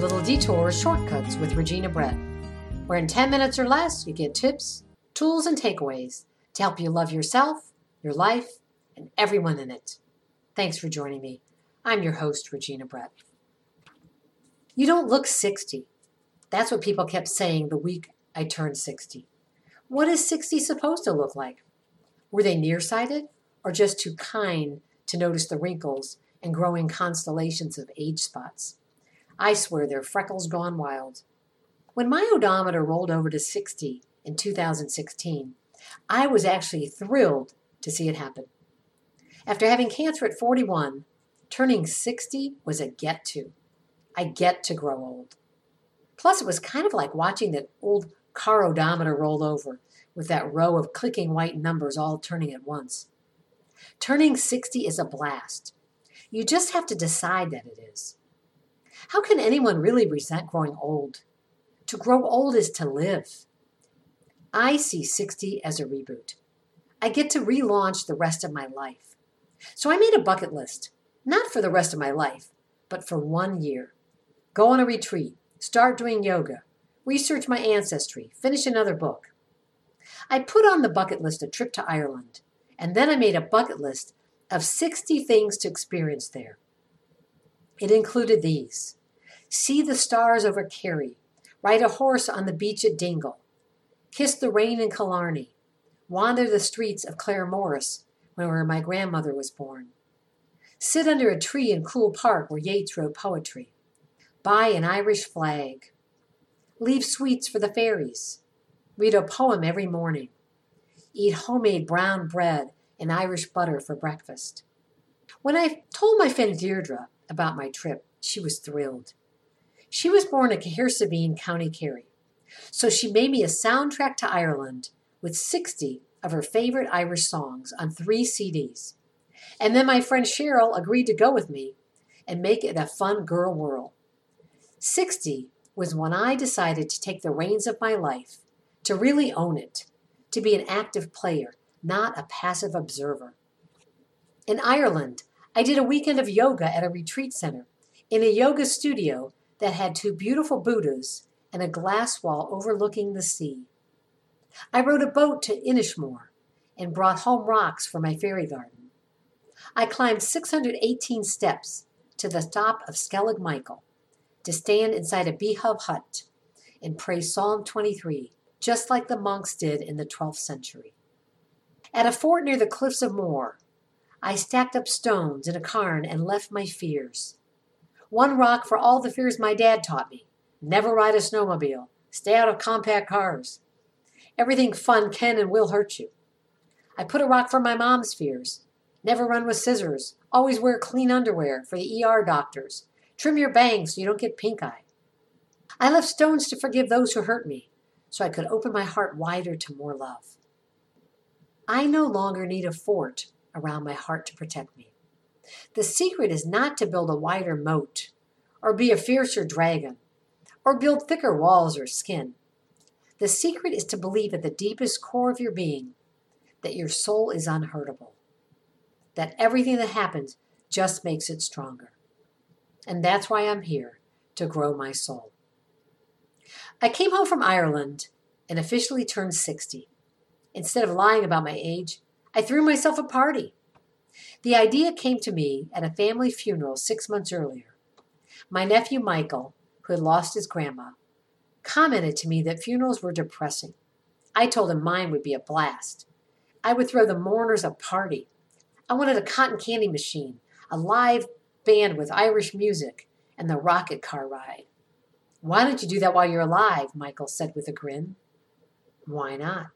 Little Detour Shortcuts with Regina Brett, where in 10 minutes or less you get tips, tools, and takeaways to help you love yourself, your life, and everyone in it. Thanks for joining me. I'm your host, Regina Brett. You don't look 60. That's what people kept saying the week I turned 60. What is 60 supposed to look like? Were they nearsighted or just too kind to notice the wrinkles and growing constellations of age spots? I swear they're freckles gone wild. When my odometer rolled over to 60 in 2016, I was actually thrilled to see it happen. After having cancer at 41, turning 60 was a get to. I get to grow old. Plus, it was kind of like watching that old car odometer roll over with that row of clicking white numbers all turning at once. Turning 60 is a blast. You just have to decide that it is. How can anyone really resent growing old? To grow old is to live. I see 60 as a reboot. I get to relaunch the rest of my life. So I made a bucket list, not for the rest of my life, but for one year. Go on a retreat, start doing yoga, research my ancestry, finish another book. I put on the bucket list a trip to Ireland, and then I made a bucket list of 60 things to experience there. It included these. See the stars over Kerry, ride a horse on the beach at Dingle, kiss the rain in Killarney, wander the streets of Claremorris, where my grandmother was born, sit under a tree in Coole Park where Yeats wrote poetry, buy an Irish flag, leave sweets for the fairies, read a poem every morning, eat homemade brown bread and Irish butter for breakfast. When I told my friend Deirdre about my trip, she was thrilled. She was born in Cahersiveen, County Kerry, so she made me a soundtrack to Ireland with 60 of her favorite Irish songs on three CDs. And then my friend Cheryl agreed to go with me and make it a fun girl whirl. 60 was when I decided to take the reins of my life, to really own it, to be an active player, not a passive observer. In Ireland, I did a weekend of yoga at a retreat center in a yoga studio that had two beautiful Buddhas and a glass wall overlooking the sea. I rowed a boat to Inishmore and brought home rocks for my fairy garden. I climbed 618 steps to the top of Skellig Michael to stand inside a beehive hut and pray Psalm 23, just like the monks did in the 12th century. At a fort near the cliffs of Moher, I stacked up stones in a cairn and left my fears. One rock for all the fears my dad taught me never ride a snowmobile, stay out of compact cars. Everything fun can and will hurt you. I put a rock for my mom's fears never run with scissors, always wear clean underwear for the ER doctors, Trim your bangs so you don't get pink eye. I left stones to forgive those who hurt me, so I could open my heart wider to more love. I no longer need a fort around my heart to protect me. The secret is not to build a wider moat, or be a fiercer dragon, or build thicker walls or skin. The secret is to believe at the deepest core of your being that your soul is unhurtable, that everything that happens just makes it stronger. And that's why I'm here to grow my soul. I came home from Ireland and officially turned 60. Instead of lying about my age, I threw myself a party. The idea came to me at a family funeral six months earlier. My nephew Michael, who had lost his grandma, commented to me that funerals were depressing. I told him mine would be a blast. I would throw the mourners a party. I wanted a cotton candy machine, a live band with Irish music, and the rocket car ride. Why don't you do that while you're alive? Michael said with a grin. Why not?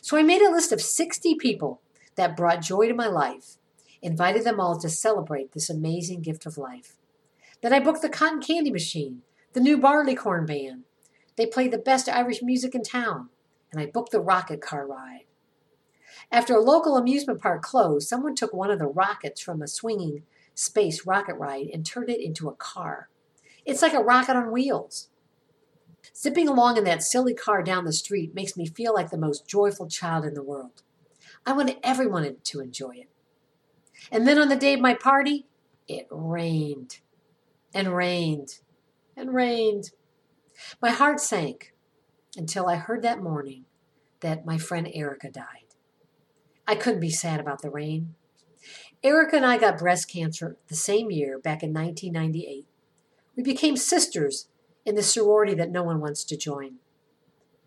So I made a list of 60 people that brought joy to my life, invited them all to celebrate this amazing gift of life. Then I booked the cotton candy machine, the new Barleycorn band. They played the best Irish music in town, and I booked the rocket car ride. After a local amusement park closed, someone took one of the rockets from a swinging space rocket ride and turned it into a car. It's like a rocket on wheels. Zipping along in that silly car down the street makes me feel like the most joyful child in the world. I wanted everyone to enjoy it. And then on the day of my party, it rained and rained and rained. My heart sank until I heard that morning that my friend Erica died. I couldn't be sad about the rain. Erica and I got breast cancer the same year, back in 1998. We became sisters in the sorority that no one wants to join.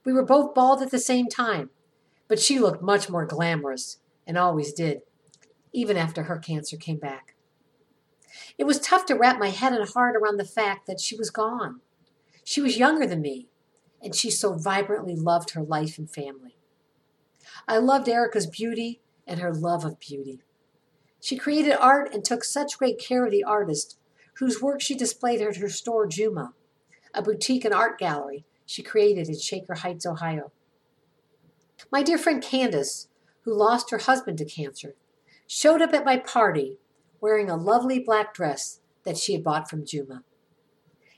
We were both bald at the same time, but she looked much more glamorous and always did, even after her cancer came back. It was tough to wrap my head and heart around the fact that she was gone. She was younger than me, and she so vibrantly loved her life and family. I loved Erica's beauty and her love of beauty. She created art and took such great care of the artist, whose work she displayed at her store Juma, a boutique and art gallery she created in Shaker Heights, Ohio. My dear friend Candace, who lost her husband to cancer, showed up at my party wearing a lovely black dress that she had bought from Juma.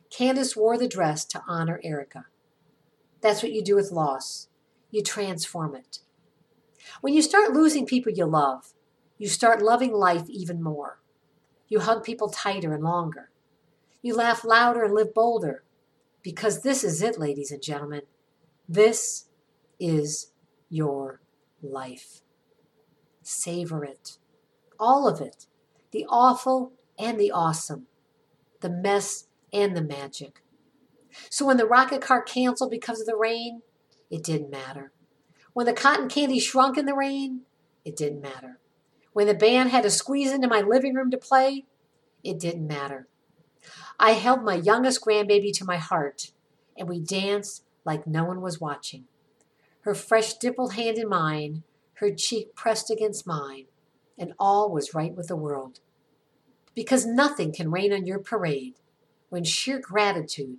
Candace wore the dress to honor Erica. That's what you do with loss. You transform it. When you start losing people you love, you start loving life even more. You hug people tighter and longer. You laugh louder and live bolder. Because this is it, ladies and gentlemen. This is your life. Savor it. All of it. The awful and the awesome. The mess and the magic. So when the rocket car canceled because of the rain, it didn't matter. When the cotton candy shrunk in the rain, it didn't matter. When the band had to squeeze into my living room to play, it didn't matter. I held my youngest grandbaby to my heart, and we danced like no one was watching. Her fresh dimpled hand in mine, her cheek pressed against mine, and all was right with the world. Because nothing can rain on your parade when sheer gratitude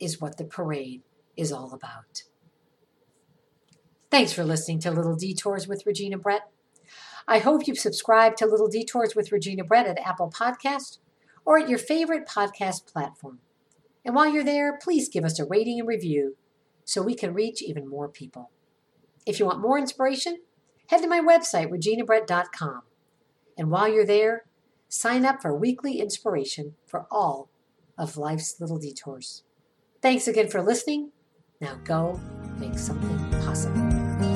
is what the parade is all about. Thanks for listening to Little Detours with Regina Brett. I hope you've subscribed to Little Detours with Regina Brett at Apple Podcast or at your favorite podcast platform. And while you're there, please give us a rating and review so we can reach even more people. If you want more inspiration, head to my website, reginabrett.com. And while you're there, sign up for weekly inspiration for all of life's little detours. Thanks again for listening. Now go make something possible.